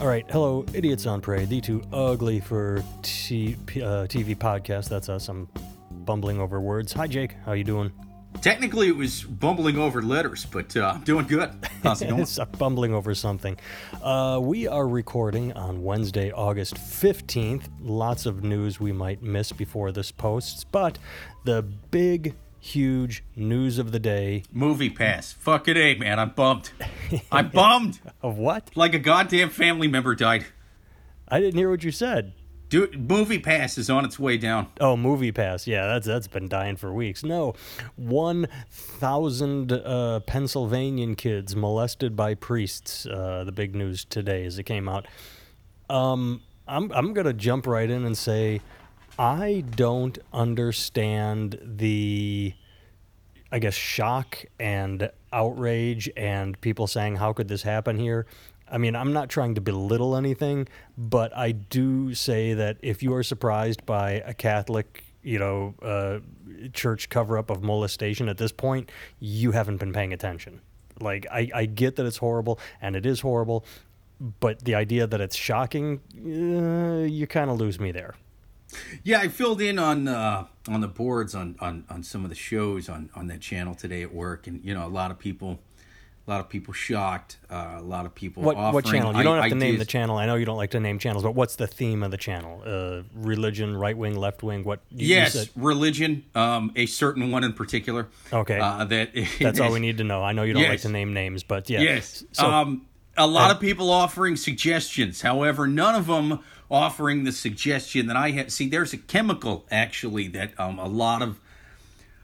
All right, hello, idiots on parade, the too ugly for t- uh, TV podcast. That's us. I'm bumbling over words. Hi, Jake. How you doing? Technically, it was bumbling over letters, but uh, I'm doing good. How's it going? It's bumbling over something. Uh, we are recording on Wednesday, August 15th. Lots of news we might miss before this posts, but the big, huge news of the day Movie pass. Fuck it, A, man. I'm bummed. I'm bummed. of what? Like a goddamn family member died. I didn't hear what you said. Dude, movie pass is on its way down. Oh, Movie Pass. Yeah, that's that's been dying for weeks. No, one thousand uh, Pennsylvanian kids molested by priests. Uh, the big news today as it came out. Um, I'm I'm gonna jump right in and say, I don't understand the, I guess shock and outrage and people saying how could this happen here. I mean, I'm not trying to belittle anything, but I do say that if you are surprised by a Catholic, you know, uh, church cover up of molestation at this point, you haven't been paying attention. Like, I, I get that it's horrible, and it is horrible, but the idea that it's shocking, uh, you kind of lose me there. Yeah, I filled in on uh, on the boards on, on, on some of the shows on, on that channel today at work, and you know, a lot of people, a lot of people shocked, uh, a lot of people. What, offering what channel? You don't have to name ideas. the channel. I know you don't like to name channels, but what's the theme of the channel? Uh, religion, right wing, left wing? What? you- you Yes, said- religion, um, a certain one in particular. Okay. uh, that That's all we need to know. I know you don't like to name names, but yeah. Yes. So, um, a lot of people offering suggestions. However, none of them offering the suggestion that I have. See, there's a chemical actually that um, a lot of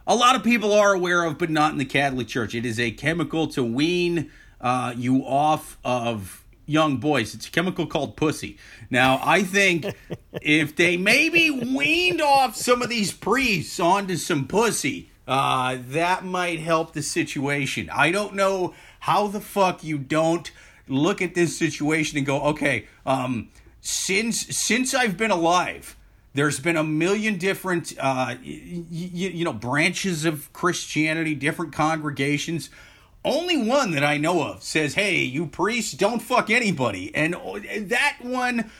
a lot of people are aware of, but not in the Catholic Church. It is a chemical to wean uh, you off of young boys. It's a chemical called pussy. Now, I think if they maybe weaned off some of these priests onto some pussy, uh, that might help the situation. I don't know how the fuck you don't look at this situation and go, okay, um, since since I've been alive, there's been a million different uh, y- y- you know branches of Christianity, different congregations. Only one that I know of says, "Hey, you priests, don't fuck anybody," and uh, that one,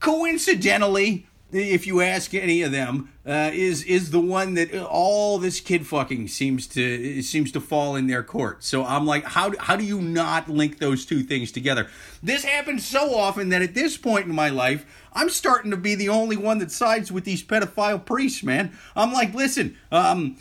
coincidentally, if you ask any of them, uh, is is the one that all this kid fucking seems to seems to fall in their court. So I'm like, how how do you not link those two things together? This happens so often that at this point in my life, I'm starting to be the only one that sides with these pedophile priests, man. I'm like, listen, um,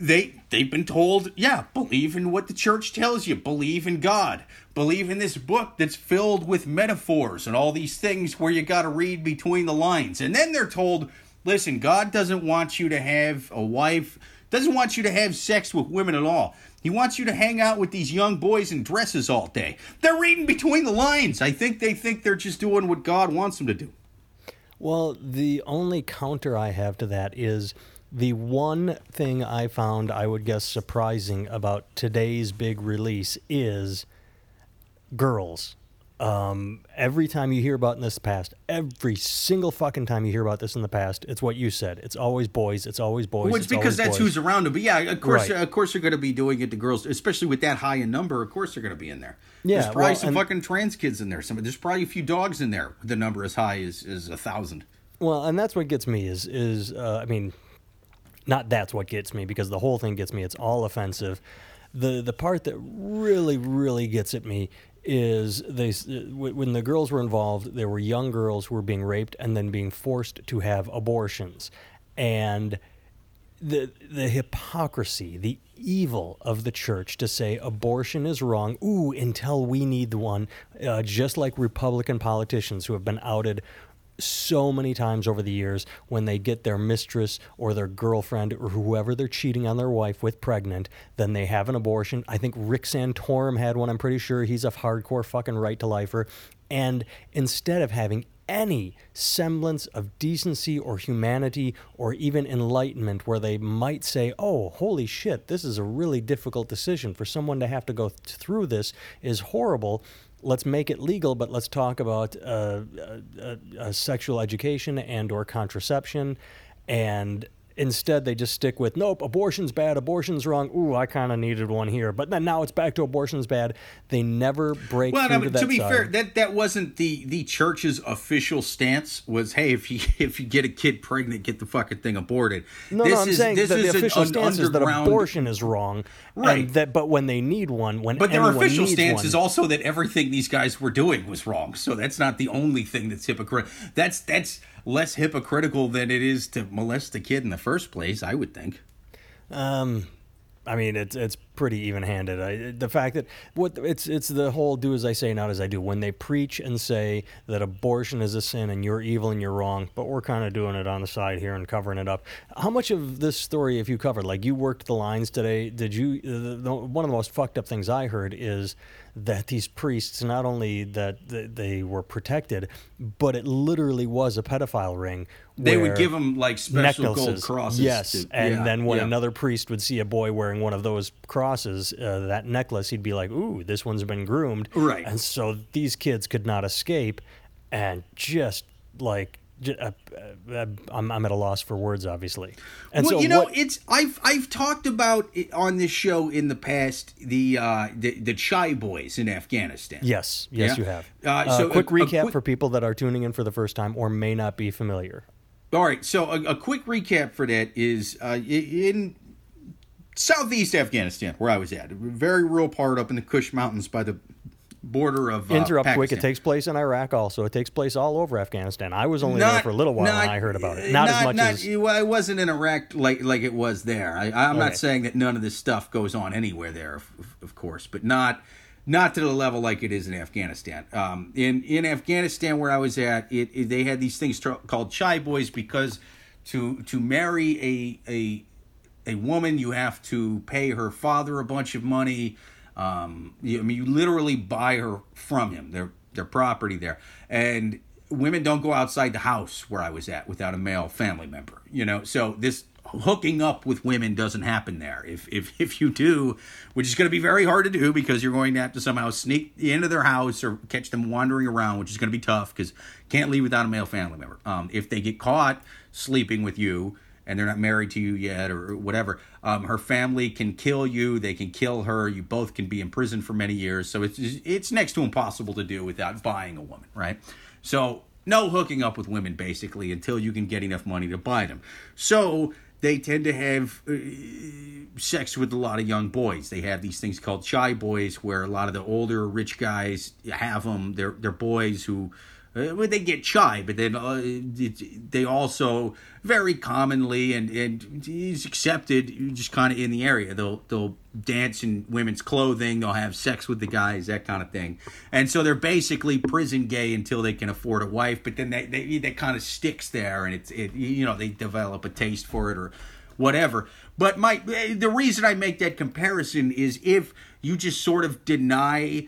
they they've been told, yeah, believe in what the church tells you, believe in God, believe in this book that's filled with metaphors and all these things where you got to read between the lines. And then they're told, listen, God doesn't want you to have a wife, doesn't want you to have sex with women at all. He wants you to hang out with these young boys in dresses all day. They're reading between the lines. I think they think they're just doing what God wants them to do. well, the only counter I have to that is the one thing I found I would guess surprising about today's big release is girls. Um, every time you hear about in this past, every single fucking time you hear about this in the past, it's what you said. It's always boys. It's always boys. Well, it's, because that's boys. who's around them. But yeah, of course, Right. of course, they're going to be doing it to girls, especially with that high a number. Of course, they're going to be in there. Yeah, there's probably well, some fucking trans kids in there. Some there's probably a few dogs in there. The number as high as is a thousand. Well, and that's what gets me is is uh, I mean, not that's what gets me because the whole thing gets me. It's all offensive. The the part that really really gets at me is they uh, when the girls were involved, there were young girls who were being raped and then being forced to have abortions, and the the hypocrisy, the evil of the church to say abortion is wrong. Ooh, until we need the one, uh, just like Republican politicians who have been outed so many times over the years when they get their mistress or their girlfriend or whoever they're cheating on their wife with pregnant, then they have an abortion. I think Rick Santorum had one. I'm pretty sure he's a hardcore fucking right to lifer. And instead of having any semblance of decency or humanity or even enlightenment where they might say, oh, holy shit, this is a really difficult decision. For someone to have to go th- through this is horrible. Let's make it legal, but let's talk about uh, uh, uh, sexual education and or contraception. And Instead, they just stick with nope, abortion's bad, abortion's wrong. Ooh, I kind of needed one here, but then now it's back to abortion's bad. They never break Well, through no, to that to be side. fair, that that wasn't the the church's official stance. Was hey, if you if you get a kid pregnant, get the fucking thing aborted. No, this no, I'm is, saying this that the is an official un- stance is that underground- abortion is wrong, Right. That, but when they need one, when But their official stance one, is also that everything these guys were doing was wrong. So that's not the only thing that's hypocritical. That's that's less hypocritical than it is to molest a kid in the first place. I would think. Um, I mean, it's it's pretty even-handed. I, the fact that what it's it's the whole "do as I say, not as I do." When they preach and say that abortion is a sin and you're evil and you're wrong, but we're kind of doing it on the side here and covering it up. How much of this story have you covered? Like you worked the lines today. Did you? The, the, one of the most fucked up things I heard is that these priests not only that they were protected, but it literally was a pedophile ring. They would give them like special gold crosses. Yes, to- and yeah, then when yeah. another priest would see a boy wearing one of those crosses, uh, that necklace, he'd be like, "Ooh, this one's been groomed." Right. And so these kids could not escape, and just like. j- Uh, uh, I'm, I'm at a loss for words, obviously. And well, so you know, what- it's I've I've talked about it on this show in the past the uh, the the Chai boys in Afghanistan. yes, yes, Yeah. you have. Uh, Uh, so quick a recap quick- for people that are tuning in for the first time or may not be familiar. All right, so a, a quick recap for that is uh, in southeast Afghanistan, where I was at, a very rural part up in the Kush Mountains by the border of uh, Interrupt quick. It takes place in Iraq also. It takes place all over Afghanistan. I was only there for a little while not- when I heard about it. Not, as much not, as. well, it wasn't in Iraq like like it was there. I, I'm Okay. not saying that none of this stuff goes on anywhere there, of, of course, but not not to the level like it is in Afghanistan. Um, in in Afghanistan, where I was at, it, it- they had these things tr- called chai boys because to to marry a a a woman, you have to pay her father a bunch of money. Um, you, I mean, you literally buy her from him. Their their property there, and women don't go outside the house where I was at without a male family member. You know, so this hooking up with women doesn't happen there. If if if you do, which is going to be very hard to do because you're going to have to somehow sneak into their house or catch them wandering around, which is going to be tough because can't leave without a male family member. Um, if they get caught sleeping with you and they're not married to you yet or whatever, um, her family can kill you. They can kill her. You both can be in prison for many years. So it's it's next to impossible to do without buying a woman, right? So no hooking up with women basically until you can get enough money to buy them. So they tend to have uh, sex with a lot of young boys. They have these things called shy boys, where a lot of the older rich guys have them. They're they're boys who. Uh, well, they get shy, but then uh, they also very commonly and and is accepted just kind of in the area. They'll they'll dance in women's clothing. They'll have sex with the guys, that kind of thing. And so they're basically prison gay until they can afford a wife. But then they they that kind of sticks there, and it's it you know they develop a taste for it or whatever. But my the reason I make that comparison is if you just sort of deny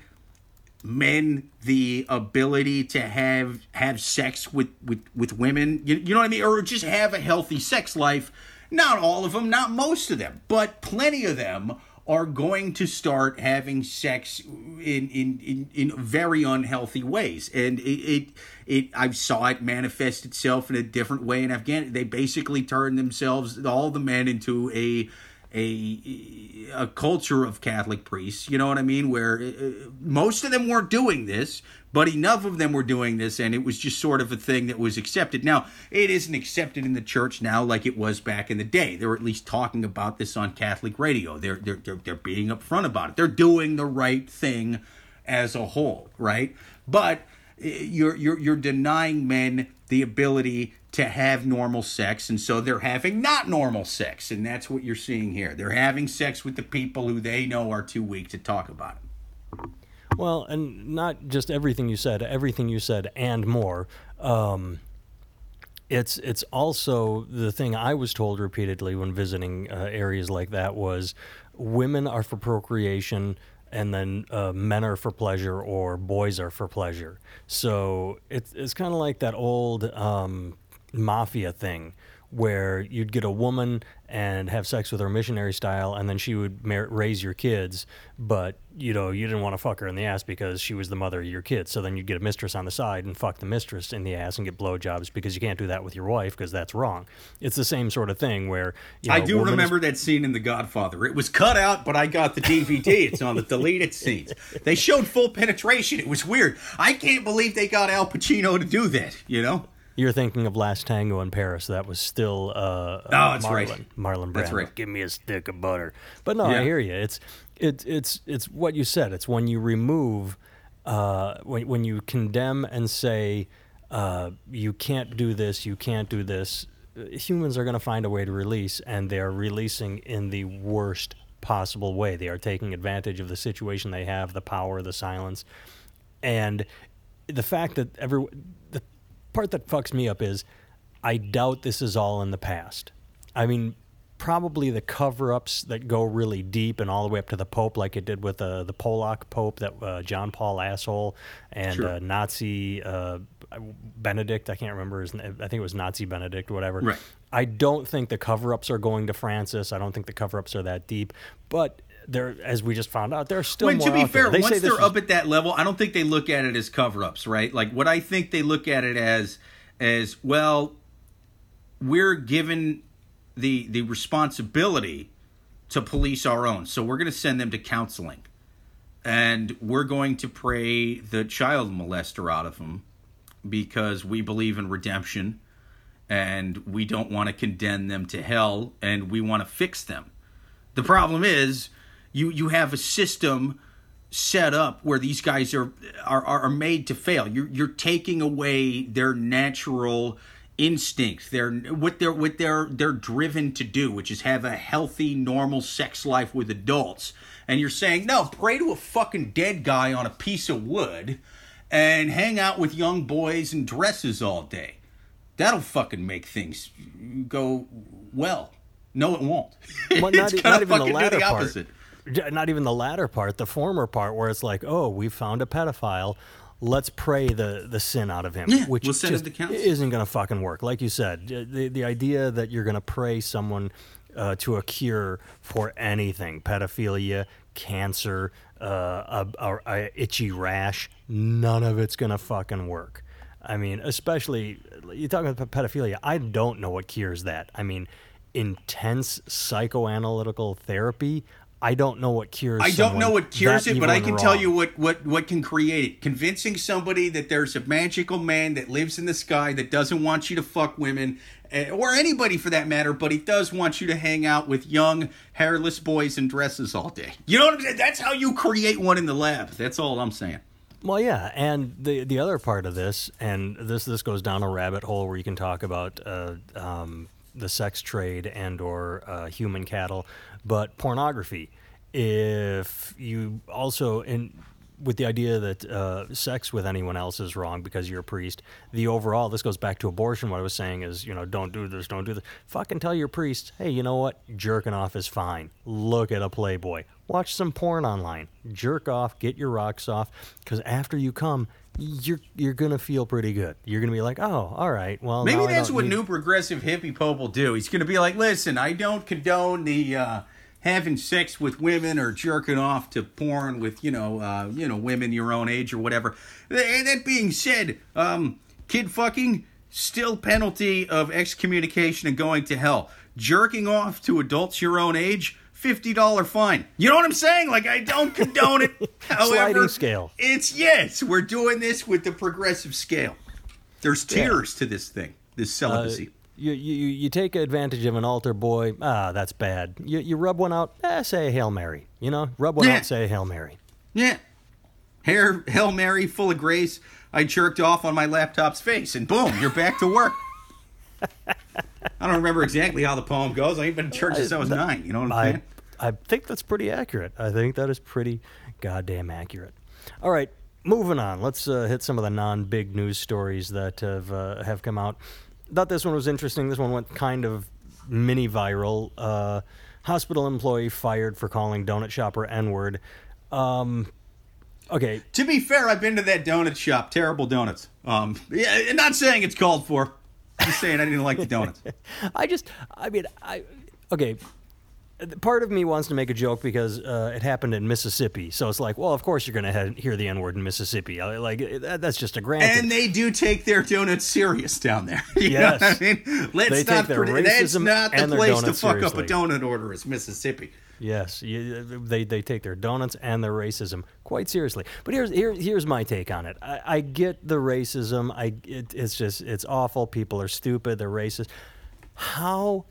men the ability to have have sex with with with women. You, you know what i mean? Or just have a healthy sex life. Not all of them not most of them but plenty of them are going to start having sex in in in, in very unhealthy ways. And it, it it i saw it manifest itself in a different way in afghanistan they basically turned themselves all the men into a a a culture of Catholic priests, you know what I mean, where uh, most of them weren't doing this, but enough of them were doing this, and it was just sort of a thing that was accepted. Now, it isn't accepted in the church now like it was back in the day. They're at least talking about this on Catholic radio. They're they're they're, they're being upfront about it. They're doing the right thing as a whole, right? But uh, you're you're you're denying men the ability to have normal sex and so they're having not normal sex and that's what you're seeing here they're having sex with the people who they know are too weak to talk about it Well, and not just everything you said, everything you said and more. Um, it's it's also the thing I was told repeatedly when visiting uh, areas like that was women are for procreation and then uh, men are for pleasure or boys are for pleasure. So it's it's kind of like that old um, mafia thing where you'd get a woman and have sex with her missionary style, and then she would mar- raise your kids, but you know you didn't want to fuck her in the ass because she was the mother of your kids. So then you'd get a mistress on the side and fuck the mistress in the ass and get blowjobs because you can't do that with your wife because that's wrong. It's the same sort of thing where you know, I do woman is- remember that scene in The Godfather. It was cut out, but I got the DVD. It's on the deleted scenes. They showed full penetration. It was weird. I can't believe they got Al Pacino to do that. You know? You're thinking of Last Tango in Paris. That was still uh, Oh, that's Marlon, right. Marlon Brando. That's right. Give me a stick of butter. But no, I hear you. It's it's it's it's what you said. It's when you remove, uh, when when you condemn and say, uh, you can't do this, you can't do this. Humans are going to find a way to release, and they are releasing in the worst possible way. They are taking advantage of the situation they have, the power, the silence, and the fact that every the part that fucks me up is I doubt this is all in the past. I mean, probably the cover-ups that go really deep and all the way up to the Pope, like it did with uh, the Polak Pope, that uh, John Paul asshole, and Sure. uh, Nazi uh, Benedict. I can't remember his name. I think it was Nazi Benedict, whatever. Right. I don't think the cover-ups are going to Francis. I don't think the cover-ups are that deep, but. There, as we just found out, there's still When, more to be fair, once they're was- up at that level, I don't think they look at it as cover-ups, right? Like what I think they look at it as, as well, we're given the the responsibility to police our own, so we're going to send them to counseling, and we're going to pray the child molester out of them because we believe in redemption, and we don't want to condemn them to hell, and we want to fix them. The problem is you you have a system set up where these guys are are, are made to fail. You're you're taking away their natural instinct, their what they're what they're they're driven to do, which is have a healthy, normal sex life with adults. And you're saying, no, pray to a fucking dead guy on a piece of wood and hang out with young boys in dresses all day. That'll fucking make things go well. No, it won't. Well, not, it's not even the latter the opposite. J- Not even the latter part, the former part, where it's like, oh, we found a pedophile. Let's pray the, the sin out of him, Yeah, which we'll just isn't going to fucking work. Like you said, the the idea that you're going to pray someone uh, to a cure for anything, pedophilia, cancer, uh, a, a, a itchy rash, none of it's going to fucking work. I mean, especially you're talking about pedophilia. I don't know what cures that. I mean, intense psychoanalytical therapy. I don't know what cures. I don't know what cures it, but I can tell you what, what, what can create it. Convincing somebody that there's a magical man that lives in the sky that doesn't want you to fuck women, eh, or anybody for that matter, but he does want you to hang out with young, hairless boys in dresses all day. You know what I'm saying? That's how you create one in the lab. That's all I'm saying. Well, yeah, and the the other part of this, and this this goes down a rabbit hole where you can talk about uh, um, the sex trade and or uh, human cattle, but pornography. If you also in with the idea that uh, sex with anyone else is wrong because you're a priest, the overall this goes back to abortion. What I was saying is, you know, don't do this, don't do this. Fucking tell your priest, hey, you know what? Jerking off is fine. Look at a Playboy. Watch some porn online. Jerk off. Get your rocks off. Because after you come, you're you're gonna feel pretty good. You're gonna be like, oh, all right. Well, Maybe that's what need- new progressive hippie pope will do. He's to be like, listen, I don't condone the uh, having sex with women or jerking off to porn with you know uh, you know women your own age or whatever. Th- That being said, um, kid fucking still penalty of excommunication and going to hell. Jerking off to adults your own age. Fifty dollar fine. You know what I'm saying? Like I don't condone it. However, Sliding scale. It's yes, we're doing this with the progressive scale. There's tiers to this thing, this celibacy. You, you you take advantage of an altar boy. Ah, that's bad. You you rub one out. Eh, say a hail mary. You know, rub one Yeah. out. Say a hail mary. yeah. Hair, Hail Mary, full of grace. I jerked off on my laptop's face, and boom, you're back to work. I don't remember exactly how the poem goes. I ain't been in church since I was nine. You know what I'm I saying? I think that's pretty accurate. I think that is pretty goddamn accurate. All right, moving on. Let's uh, hit some of the non-big news stories that have uh, have come out. Thought this one was interesting. This one went kind of mini viral. Uh, hospital employee fired for calling donut shopper N-word. Um, okay, To be fair, I've been to that donut shop. Terrible donuts. Um, yeah, not saying it's called for. Just saying, I didn't like the donuts. I just, I mean, I okay. Part of me wants to make a joke because uh, it happened in Mississippi, so it's like, well, of course you're going to hear the N word in Mississippi. Like that, that's just a granted. And they do take their donuts serious down there. You Yes. I mean? Let's They not take their that's not the place to fuck up a seriously. donut order is Mississippi. Yes, you, they they take their donuts and their racism quite seriously. But here's here, here's my take on it. I, I get the racism. I it, it's just it's awful. People are stupid. They're racist. How?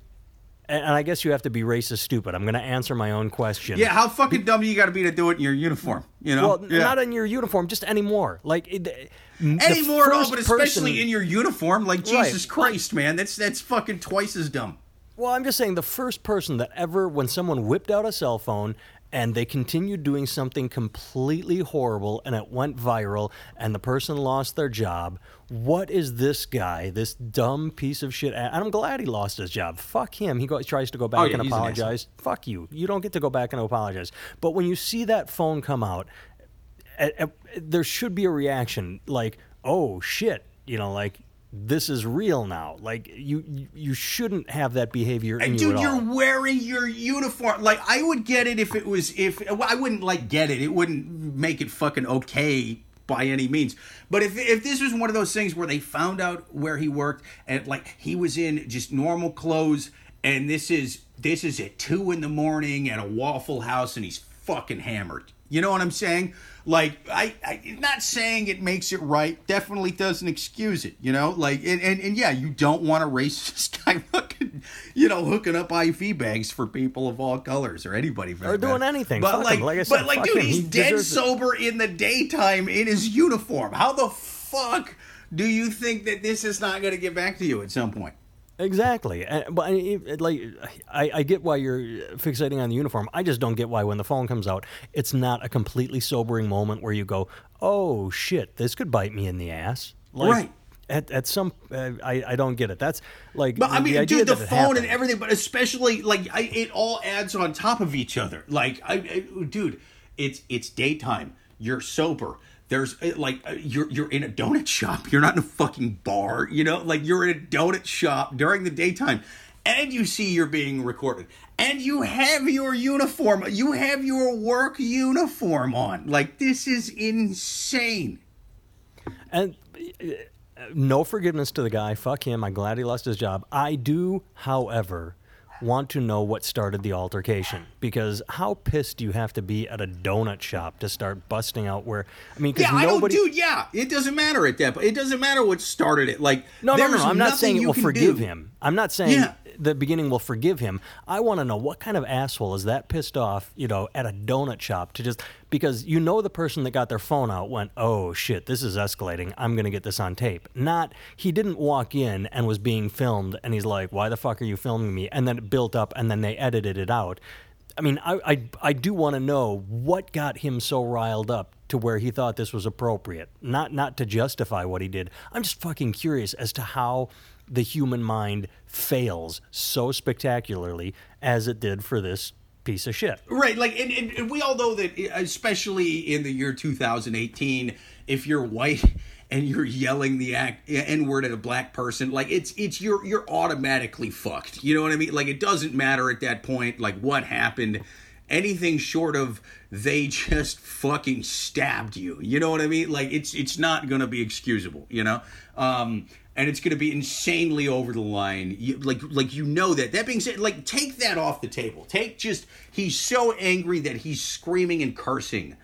And I guess you have to be racist stupid. I'm going to answer my own question. Yeah, how fucking dumb you got to be to do it in your uniform? You know? Well, yeah. not in your uniform, just anymore. Like it, anymore at all, but especially person- in your uniform. Like Right. Jesus Christ, man, that's that's fucking twice as dumb. Well, I'm just saying the first person that ever, when someone whipped out a cell phone and they continued doing something completely horrible and it went viral and the person lost their job, what is this guy, this dumb piece of shit? And I'm glad he lost his job. Fuck him. He goes, tries to go back Oh, yeah, and he's an apologize. Fuck you. You don't get to go back and apologize. But when you see that phone come out, there should be a reaction like, "Oh shit," you know, like this is real now. Like you, you, you shouldn't have that behavior in And you dude, you're all. wearing your uniform. Like I would get it if it was if well, I wouldn't like get it. It wouldn't make it fucking okay by any means. But if if this was one of those things where they found out where he worked and like he was in just normal clothes and this is this is at two in the morning at a Waffle House and he's fucking hammered. You know what I'm saying? Like I, I not saying it makes it right. Definitely doesn't excuse it. You know, like and and, and yeah, you don't want a racist guy fucking, you know, hooking up IV bags for people of all colors or anybody for Or that doing anything. But Fuck like, him. Like I said, but like, dude, him. he's He dead deserves it. sober in the daytime in his uniform. How the fuck do you think that this is not going to get back to you at some point? Exactly. And, but it- like, I, I get why you're fixating on the uniform. I just don't get why when the phone comes out, it's not a completely sobering moment where you go, "Oh shit, this could bite me in the ass." Like, Right. At, at some, uh, I, I don't get it. That's like, But I the mean, idea dude, the phone and everything, but especially like I, it all adds on top of each other. Like, I, I, dude, it's it's daytime. You're sober. There's uh, like uh, you're you're in a donut shop. You're not in a fucking bar. You know, like you're in a donut shop during the daytime, and you see you're being recorded, and you have your uniform. You have your work uniform on. Like this is insane. And uh, no forgiveness to the guy. Fuck him. I'm glad he lost his job. I do, however, want to know what started the altercation because how pissed do you have to be at a donut shop to start busting out where I mean because Yeah, I don't, nobody dude. Yeah, it doesn't matter at that. point. It doesn't matter what started it. Like, no, no, no, no. I'm not saying it you will forgive do. him. I'm not saying Yeah. The beginning will forgive him. I want to know what kind of asshole is that pissed off, you know, at a donut shop to just because you know the person that got their phone out went, "Oh shit, this is escalating. I'm going to get this on tape." Not he didn't walk in and was being filmed and he's like, "Why the fuck are you filming me?" and then it built up and then they edited it out. I mean, I I, I do want to know what got him so riled up to where he thought this was appropriate. Not not to justify what he did. I'm just fucking curious as to how the human mind fails so spectacularly as it did for this piece of shit. Right, like, and, and, and we all know that, especially in the year 2018, if you're white and you're yelling the act n word at a black person, like it's it's you're you're automatically fucked. You know what I mean? Like it doesn't matter at that point, like what happened. Anything short of they just fucking stabbed you. You know what I mean? Like it's it's not gonna be excusable. You know. Um, and it's going to be insanely over the line. You, like, like you know that. That being said, like take that off the table. Take just he's so angry that he's screaming and cursing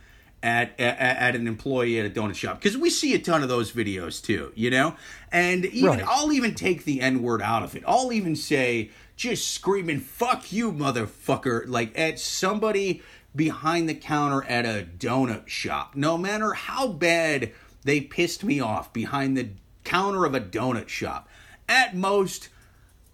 at at, at an employee at a donut shop because we see a ton of those videos too. You know, and even Right. I'll even take the n word out of it. I'll even say just screaming "fuck you, motherfucker" like at somebody behind the counter at a donut shop. No matter how bad they pissed me off behind the counter of a donut shop. At most,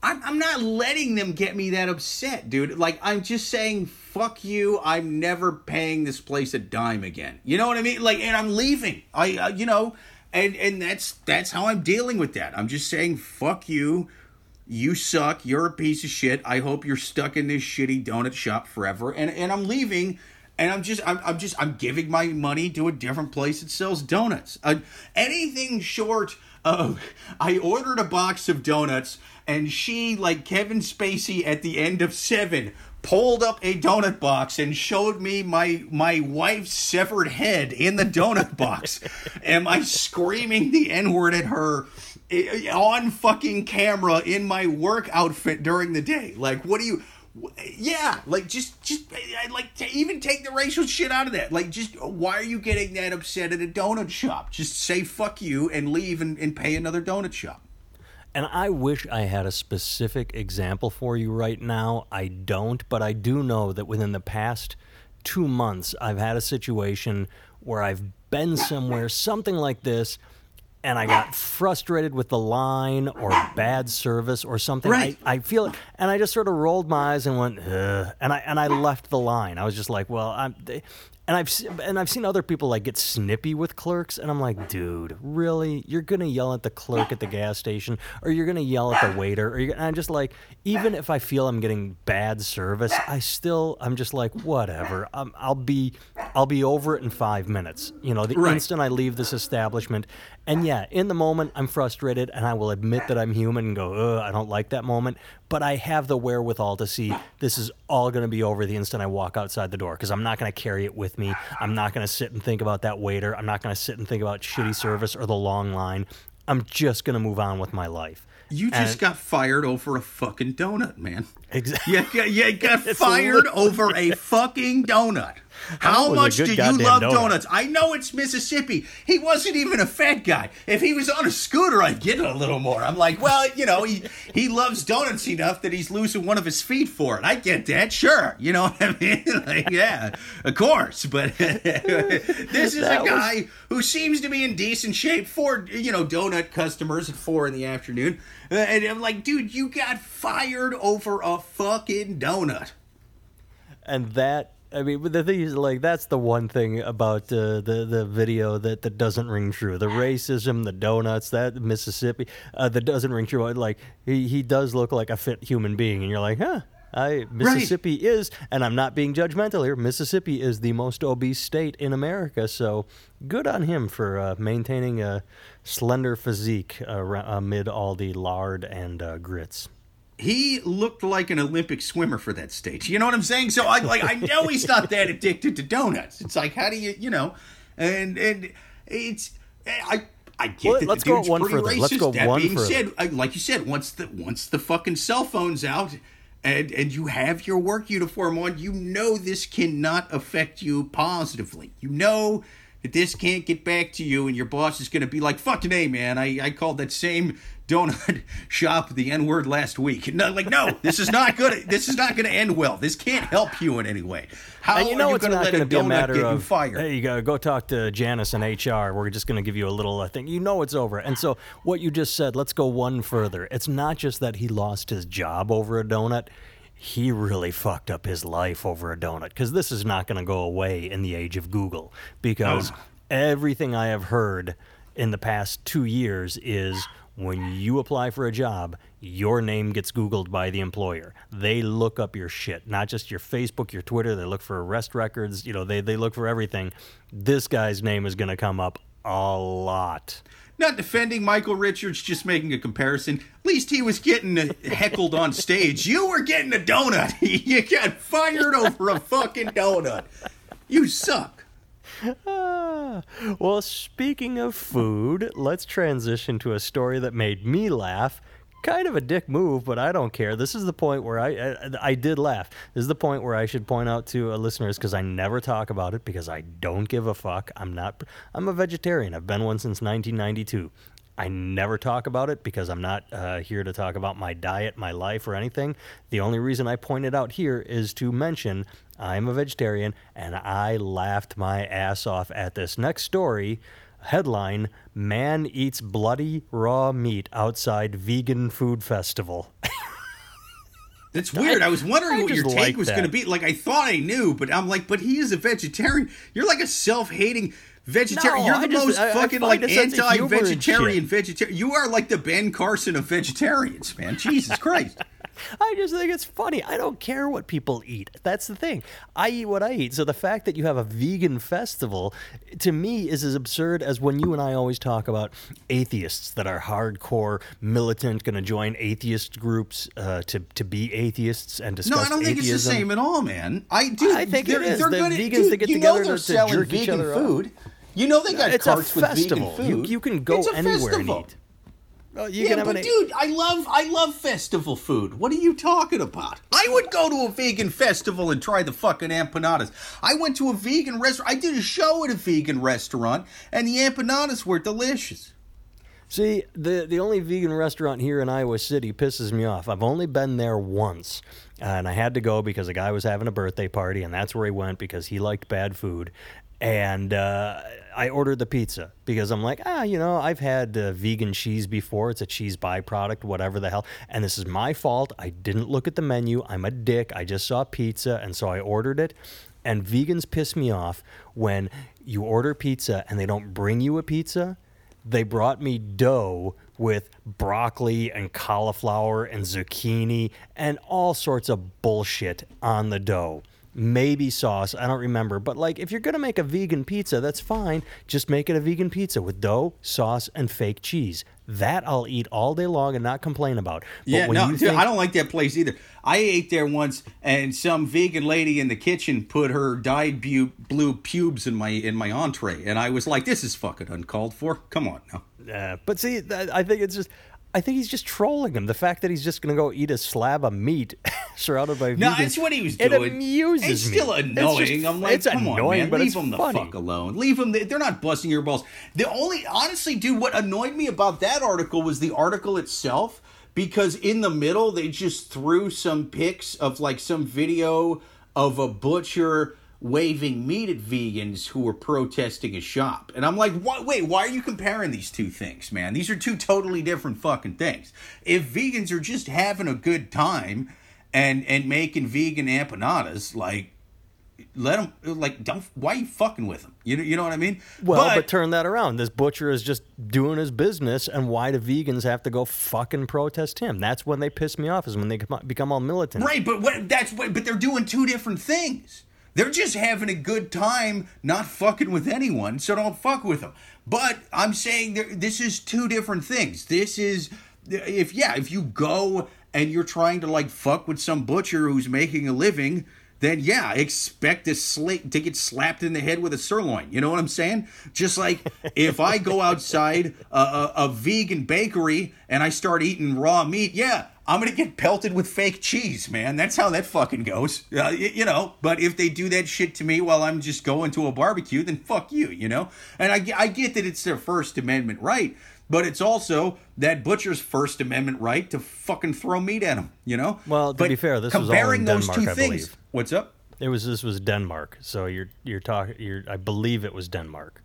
I'm, I'm not letting them get me that upset, dude. Like, I'm just saying, fuck you. I'm never paying this place a dime again. You know what I mean? Like, and I'm leaving. I, uh, you know, and and that's that's how I'm dealing with that. I'm just saying, fuck you. You suck. You're a piece of shit. I hope you're stuck in this shitty donut shop forever. And and I'm leaving. and I'm just I'm, I'm just I'm giving my money to a different place that sells donuts. Uh, anything short of I ordered a box of donuts and she like Kevin Spacey at the end of 7 pulled up a donut box and showed me my my wife's severed head in the donut box. Am I screaming the n-word at her on fucking camera in my work outfit during the day? Like what do you yeah, like just just like to even take the racial shit out of that. Like just why are you getting that upset at a donut shop? Just say fuck you and leave and, and pay another donut shop. And I wish I had a specific example for you right now. I don't, but I do know that within the past two months, I've had a situation where I've been somewhere, something like this, and I got frustrated with the line or bad service or something. Right. I, I feel it, and I just sort of rolled my eyes and went, Ugh, and I and I left the line. I was just like, well, I'm. They, and I've se- and I've seen other people like get snippy with clerks, and I'm like, dude, really? You're gonna yell at the clerk at the gas station, or you're gonna yell at the waiter, or you're, and I'm just like, even if I feel I'm getting bad service, I still I'm just like, whatever. Um, I'll be I'll be over it in five minutes. You know, the Right. instant I leave this establishment, and yeah, in the moment I'm frustrated, and I will admit that I'm human and go, Ugh, I don't like that moment, but I have the wherewithal to see this is all going to be over the instant I walk outside the door because I'm not going to carry it with me. I'm not going to sit and think about that waiter. I'm not going to sit and think about shitty service or the long line. I'm just going to move on with my life. You just And- got fired over a fucking donut, man. Exactly. You you got fired over a fucking donut. How much do you love donut. donuts? I know it's Mississippi. He wasn't even a fat guy. If he was on a scooter, I'd get it a little more. I'm like, well, you know, he he loves donuts enough that he's losing one of his feet for it. I get that, sure. You know what I mean? Like, yeah, of course. But this is That a was- guy who seems to be in decent shape for you know donut customers at four in the afternoon. Uh, And I'm like, dude, you got fired over a fucking donut. and that I mean, but the thing is, like, that's the one thing about uh, the the video that, that doesn't ring true. The racism, the donuts, that Mississippi, uh, that doesn't ring true. Like, he, he does look like a fit human being, and you're like, huh. I Mississippi is, and I'm not being judgmental here. Mississippi is the most obese state in America, so good on him for uh, maintaining a slender physique uh, amid all the lard and uh, grits. He looked like an Olympic swimmer for that stage. You know what I'm saying? So I like I know he's not that addicted to donuts. It's like how do you you know, and and it's I. I get Well, that let's the go dude's one pretty further. racist. Let's go that one being further. said, I- like you said, once the once the fucking cell phone's out, and and you have your work uniform on, you know this cannot affect you positively. You know that this can't get back to you, and your boss is going to be like, "Fucking a, man! I I called that same donut shop the N word last week." No, like, no, this is not good. This is not going to end well. This can't help you in any way. How and you know are you going to let a a donut matter get of you fired? hey, you go go talk to Janice and HR. We're just going to give you a little uh, thing. You know it's over. And so what you just said, let's go one further. It's not just that he lost his job over a donut. He really fucked up his life over a donut because this is not going to go away in the age of Google because Oh, everything I have heard in the past two years is when you apply for a job, your name gets Googled by the employer. They look up your shit, not just your Facebook, your Twitter. They look for arrest records. You know, they, they look for everything. This guy's name is going to come up a lot. Not defending Michael Richards, just making a comparison. At least he was getting uh, heckled on stage. You were getting a donut. you got fired over a fucking donut. You suck. Ah, well, speaking of food, let's transition to a story that made me laugh. Kind of a dick move, but I don't care. This is the point where I I, I did laugh. This is the point where I should point out to uh, listeners because I never talk about it because I don't give a fuck. I'm not. I'm a vegetarian. I've been one since 1992. I never talk about it because I'm not uh, here to talk about my diet, my life, or anything. The only reason I point it out here is to mention I'm a vegetarian and I laughed my ass off at this next story. Headline Man eats bloody raw meat outside vegan food festival. That's weird. I, was wondering I what your take like was going to be. Like I thought I knew, but I'm like, but he is a vegetarian. You're like a self-hating vegetarian. No, You're I the just- most I- I fucking like a sense of humor and anti-vegetarian vegetarian. You are like the Ben Carson of vegetarians, man. Jesus Christ. I just think it's funny. I don't care what people eat. That's the thing. I eat what I eat. So the fact that you have a vegan festival, to me, is as absurd as when you and I always talk about atheists that are hardcore, militant, going to join atheist groups uh, to to be atheists and discuss. No, I don't think it's the same at all, man. I do. I think they're, is. They're The gonna, vegans dude, that get you together know they're to- to selling jerk each vegan other up. food. You know they got It's a carts with festival. vegan You, food. you can go anywhere festival. and eat. Well, you yeah, can have but an dude, I love I love festival food. What are you talking about? I would go to a vegan festival and try the fucking empanadas. I went to a vegan restaurant. I did a show at a vegan restaurant, and the empanadas were delicious. See, the the only vegan restaurant here in Iowa City pisses me off. I've only been there once, and I had to go because a guy was having a birthday party, and that's where he went because he liked bad food. And uh, I ordered the pizza because I'm like, ah, you know, I've had uh, vegan cheese before. It's a cheese byproduct, whatever the hell. And this is my fault. I didn't look at the menu. I'm a dick. I just saw pizza, and so I ordered it. And vegans piss me off when you order pizza and they don't bring you a pizza they brought me dough with broccoli and cauliflower and zucchini and all sorts of bullshit on the dough. Maybe sauce, I don't remember. But like if you're going to make a vegan pizza, that's fine. Just make it a vegan pizza with dough, sauce and fake cheese. That I'll eat all day long and not complain about. But Yeah, when no, dude, think- I don't like that place either. I ate there once, and some vegan lady in the kitchen put her dyed bu- blue pubes in my in my entree, and I was like, "This is fucking uncalled for. Come on now." Uh, but see, I think it's just. I think he's just trolling him. The fact that he's just going to go eat a slab of meat surrounded by No, vegans, that's what he was it doing. amuses It's me. still It's annoying. just- I'm like, it's come annoying, on, man, but leave it's them the funny. fuck alone. Leave them. They're not busting your balls. The only, honestly, dude, what annoyed me about that article was the article itself. Because in the middle, they just threw some pics of like some video of a butcher waving meat at vegans who were protesting a shop. And I'm like, what? Wait, why are you comparing these two things, man? These are two totally different fucking things. If vegans are just having a good time and and making vegan empanadas, like let them like don't why are you fucking with them? You know you know what I mean? Well, but, turn that around. This butcher is just doing his business, and why do vegans have to go fucking protest him? That's when they piss me off. Is when they become all militant. Right, but what that's what but they're doing two different things. They're just having a good time, not fucking with anyone, so don't fuck with them. But I'm saying there, this is two different things. This is if yeah, if you go and you're trying to like fuck with some butcher who's making a living, then yeah, expect to get slapped in the head with a sirloin. You know what I'm saying? Just like if I go outside a, a, a vegan bakery and I start eating raw meat, yeah, I'm gonna get pelted with fake cheese, man. That's how that fucking goes. Uh, y- you know. But if they do that shit to me while I'm just going to a barbecue, then fuck you. You know. And I, I get that it's their First Amendment right. But it's also that butcher's First Amendment right to fucking throw meat at him, you know. Well, to but be fair, this was all comparing in those Denmark, two I things. believe. What's up? It was this was Denmark. So you're you're talking. You're I believe it was Denmark.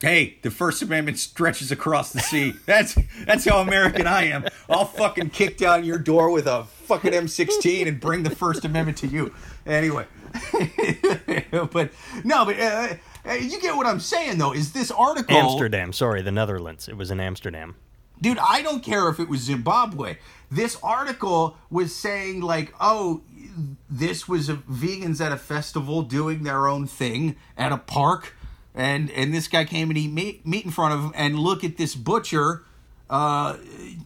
Hey, the First Amendment stretches across the sea. That's that's how American I am. I'll fucking kick down your door with a fucking M16 and bring the First Amendment to you. Anyway, but no, but uh, uh, you get what I'm saying though. Is this article Amsterdam. Sorry, the Netherlands. It was in Amsterdam. dude i don't care if it was zimbabwe this article was saying like oh this was a, vegans at a festival doing their own thing at a park and and this guy came and he meet in front of him and look at this butcher uh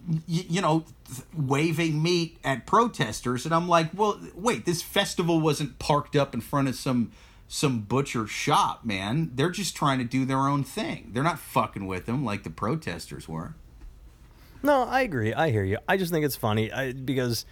y- you know waving meat at protesters and i'm like well wait this festival wasn't parked up in front of some some butcher shop man they're just trying to do their own thing they're not fucking with them like the protesters were No, I agree. I hear you. I just think it's funny I, because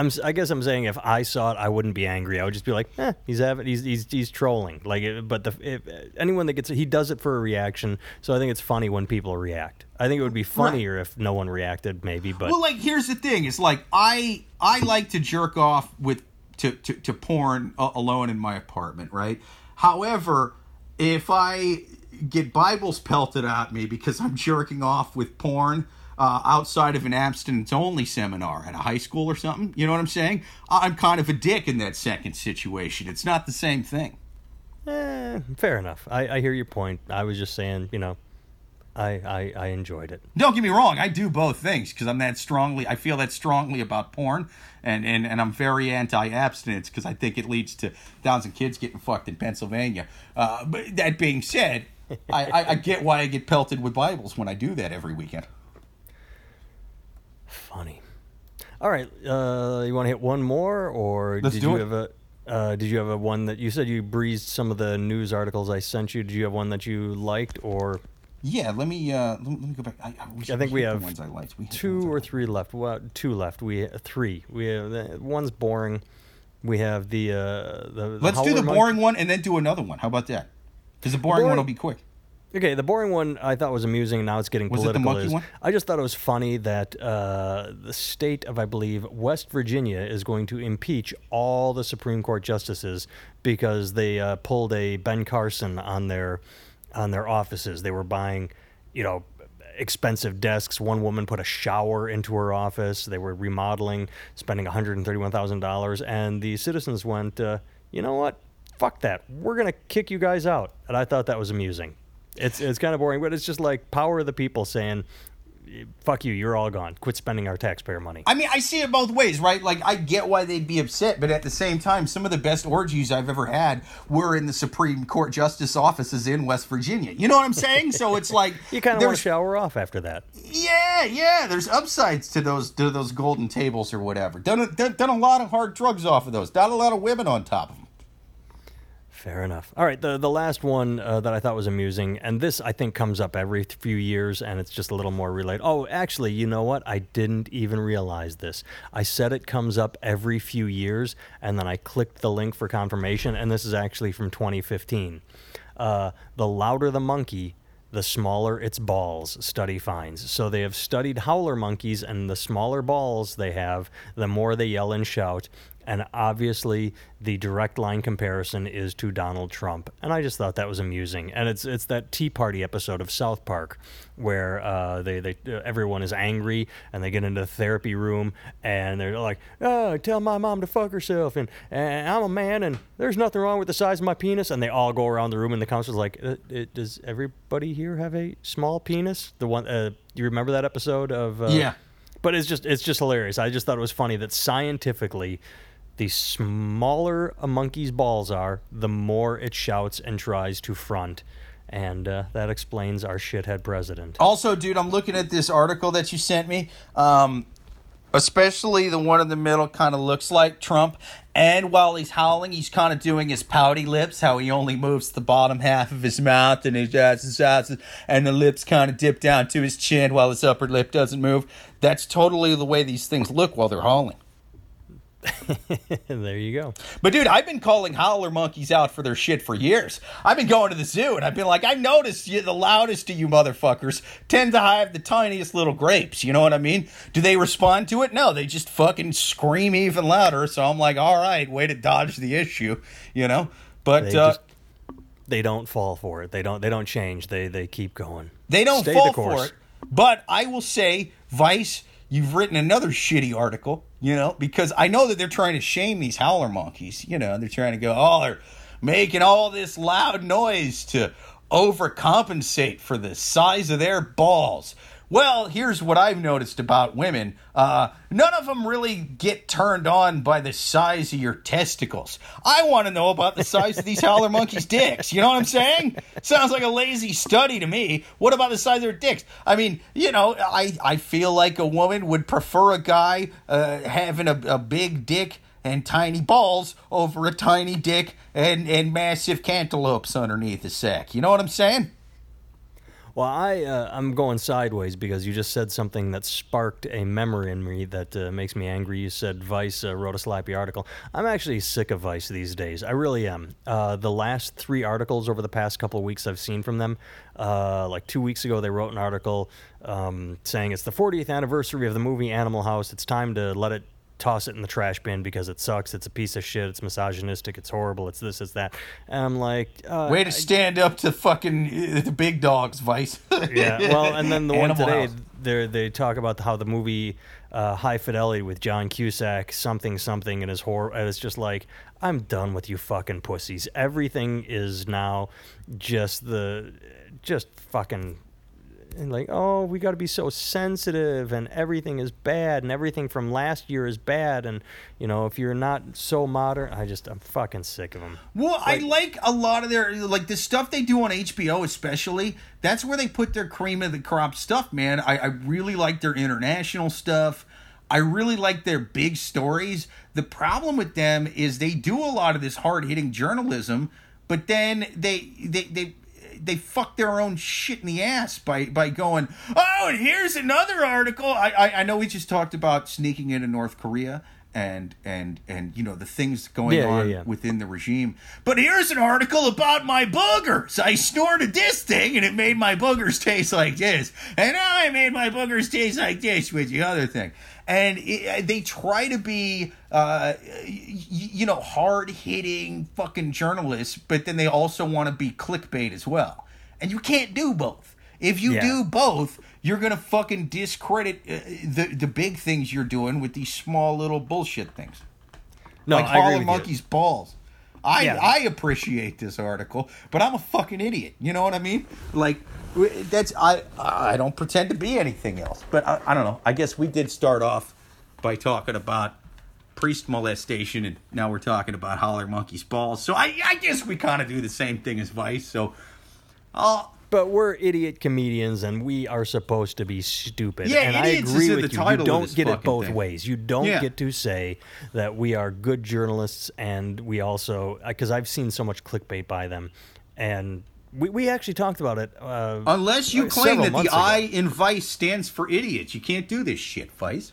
I'm. I guess I'm saying if I saw it, I wouldn't be angry. I would just be like, eh, he's having, he's he's he's trolling. Like, it- but the if, anyone that gets he does it for a reaction. So I think it's funny when people react. I think it would be funnier if no one reacted, maybe. But Well, like here's the thing: it's like I I like to jerk off with to to, to porn a- alone in my apartment, right? However, if I get Bibles pelted at me because I'm jerking off with porn. Uh, outside of an abstinence only seminar at a high school or something, you know what I'm saying? I'm kind of a dick in that second situation. It's not the same thing. eh, fair enough. I, I hear your point. I was just saying, you know, I, I, I enjoyed it. Don't get me wrong, I do both things because I'm that strongly. I feel that strongly about porn, and and, and I'm very anti-abstinence because I think it leads to thousands of kids getting fucked in Pennsylvania. Uh, but that being said, I, I, I get why I get pelted with Bibles when I do that every weekend. Funny. All right, uh, you want to hit one more, or Let's did do you it. have a? Uh, did you have a one that you said you breezed some of the news articles I sent you? Did you have one that you liked, or Yeah, let me uh, let, me- let me go back. I, I, wish I think we hit the have ones I liked. We hit the ones two I or three left? Well, two left. We three. We have the, one's boring. We have the uh, the. Let's do the Monk- boring one and then do another one. How about that? Because the boring, one will be quick. Okay, the boring one I thought was amusing. Now it's getting Was it the political. monkey is one? I just thought it was funny that uh, the state of I believe West Virginia is going to impeach all the Supreme Court justices because they uh, pulled a Ben Carson on their on their offices. They were buying, you know. Expensive desks. One woman put a shower into her office. They were remodeling, spending one hundred and thirty-one thousand dollars, and the citizens went, uh, "You know what? Fuck that. We're gonna kick you guys out." And I thought that was amusing. It's it's kind of boring, but it's just like power of the people saying, "Fuck you, you're all gone. Quit spending our taxpayer money." I mean, I see it both ways, right? Like, I get why they'd be upset, but at the same time, some of the best orgies I've ever had were in the Supreme Court justice offices in West Virginia. You know what I'm saying? So it's like You kind of want to shower off after that. yeah, yeah. There's upsides to those to those golden tables or whatever. Done a, done, done a lot of hard drugs off of those. Not a lot of women on top of them. Fair enough. All right, the the last one uh, that I thought was amusing, and this I think comes up every few years, and it's just a little more related. Oh, actually, you know what? I didn't even realize this. I said it comes up every few years, and then I clicked the link for confirmation, and this is actually from 2015. Uh, the louder the monkey, the smaller its balls, study finds. So they have studied howler monkeys, and the smaller balls they have, the more they yell and shout. And obviously, the direct line comparison is to Donald Trump, and I just thought that was amusing. And it's it's that Tea Party episode of South Park where uh, they they uh, everyone is angry and they get into the therapy room and they're like, "Oh, tell my mom to fuck herself," and, and I'm a man and there's nothing wrong with the size of my penis. And they all go around the room and the counselor's like, uh, "Does everybody here have a small penis?" The one, uh, you remember that episode of? Uh, Yeah. but it's just it's just hilarious. I just thought it was funny that scientifically, the smaller a monkey's balls are, the more it shouts and tries to front, and uh, that explains our shithead president. Also, dude, I'm looking at this article that you sent me. Um, especially the one in the middle kind of looks like Trump. And while he's howling, he's kind of doing his pouty lips, how he only moves the bottom half of his mouth and his ass and the lips kind of dip down to his chin while his upper lip doesn't move. That's totally the way these things look while they're howling. there you go. But dude, I've been calling howler monkeys out for their shit for years. I've been going to the zoo and I've been like, I noticed you, the loudest of you motherfuckers tend to have the tiniest little grapes. You know what I mean? Do they respond to it? No, they just fucking scream even louder. So I'm like, all right, way to dodge the issue. You know, but They uh, just they don't fall for it. They don't they don't change. They they keep going. They don't Stay fall the for it. But I will say, Vice, you've written another shitty article, you know, because I know that they're trying to shame these howler monkeys. You know, they're trying to go, oh, they're making all this loud noise to overcompensate for the size of their balls. Well, here's what I've noticed about women. Uh, none of them really get turned on by the size of your testicles. I want to know about the size of these howler monkeys' dicks. You know what I'm saying? Sounds like a lazy study to me. What about the size of their dicks? I mean, you know, I, I feel like a woman would prefer a guy uh, having a, a big dick and tiny balls over a tiny dick and, and massive cantaloupes underneath the sack. You know what I'm saying? Well, I uh, I'm going sideways because you just said something that sparked a memory in me that uh, makes me angry. You said Vice uh, wrote a slappy article. I'm actually sick of Vice these days. I really am. Uh, the last three articles over the past couple of weeks I've seen from them. Uh, like two weeks ago, they wrote an article um, saying it's the 40th anniversary of the movie Animal House. It's time to let it toss it in the trash bin because it sucks. It's a piece of shit. It's misogynistic. It's horrible. It's this. It's that. And I'm like, uh, Way to stand up to fucking uh, the big dogs, Vice. yeah. Well, and then the one today, they they talk about how the movie uh, High Fidelity with John Cusack, something something, and his horror. And it's just like I'm done with you fucking pussies. Everything is now just the just fucking and like, oh, we got to be so sensitive, and everything is bad, and everything from last year is bad, and you know, if you're not so modern, I just, I'm fucking sick of them. Well, I like a lot of their like the stuff they do on HBO, especially. That's where they put their cream of the crop stuff, man. I, I really like their international stuff. I really like their big stories. The problem with them is they do a lot of this hard hitting journalism, but then they they they they fuck their own shit in the ass by by going, oh, and here's another article. I I, I know we just talked about sneaking into North Korea and and and you know the things going Yeah, yeah, on yeah. within the regime. But here's an article about my boogers. I snorted this thing and it made my boogers taste like this, and now I made my boogers taste like this with the other thing. And it, they try to be, uh, y- you know, hard hitting fucking journalists, but then they also want to be clickbait as well. And you can't do both. If you Yeah. do both, you're gonna fucking discredit uh, the the big things you're doing with these small little bullshit things No, like hauling with you. monkeys' balls. I Yeah. I appreciate this article, but I'm a fucking idiot. You know what I mean? Like that's I I don't pretend to be anything else. But I, I don't know. I guess we did start off by talking about priest molestation, and now we're talking about howler monkeys' balls. So I I guess we kind of do the same thing as Vice. So I'll. But we're idiot comedians, and we are supposed to be stupid. Yeah, and I agree with you. You don't get it both thing. ways. You don't Yeah. get to say that we are good journalists, and we also uh, because I've seen so much clickbait by them, and we, we actually talked about it. Uh, Unless you uh, claim that the ago. I in Vice stands for idiots, you can't do this shit, Vice.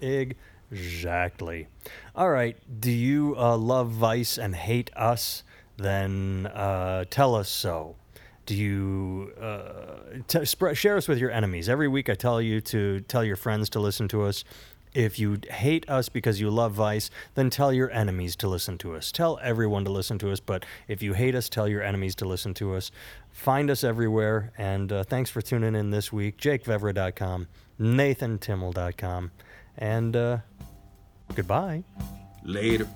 Exactly. All right. Do you uh, love Vice and hate us? Then uh, tell us so. Do you uh, t- sp- share us with your enemies? Every week I tell you to tell your friends to listen to us. If you hate us because you love Vice, then tell your enemies to listen to us. Tell everyone to listen to us, but if you hate us, tell your enemies to listen to us. Find us everywhere, and uh, thanks for tuning in this week. JakeVevra.com, NathanTimmel.com, and uh, goodbye. Later.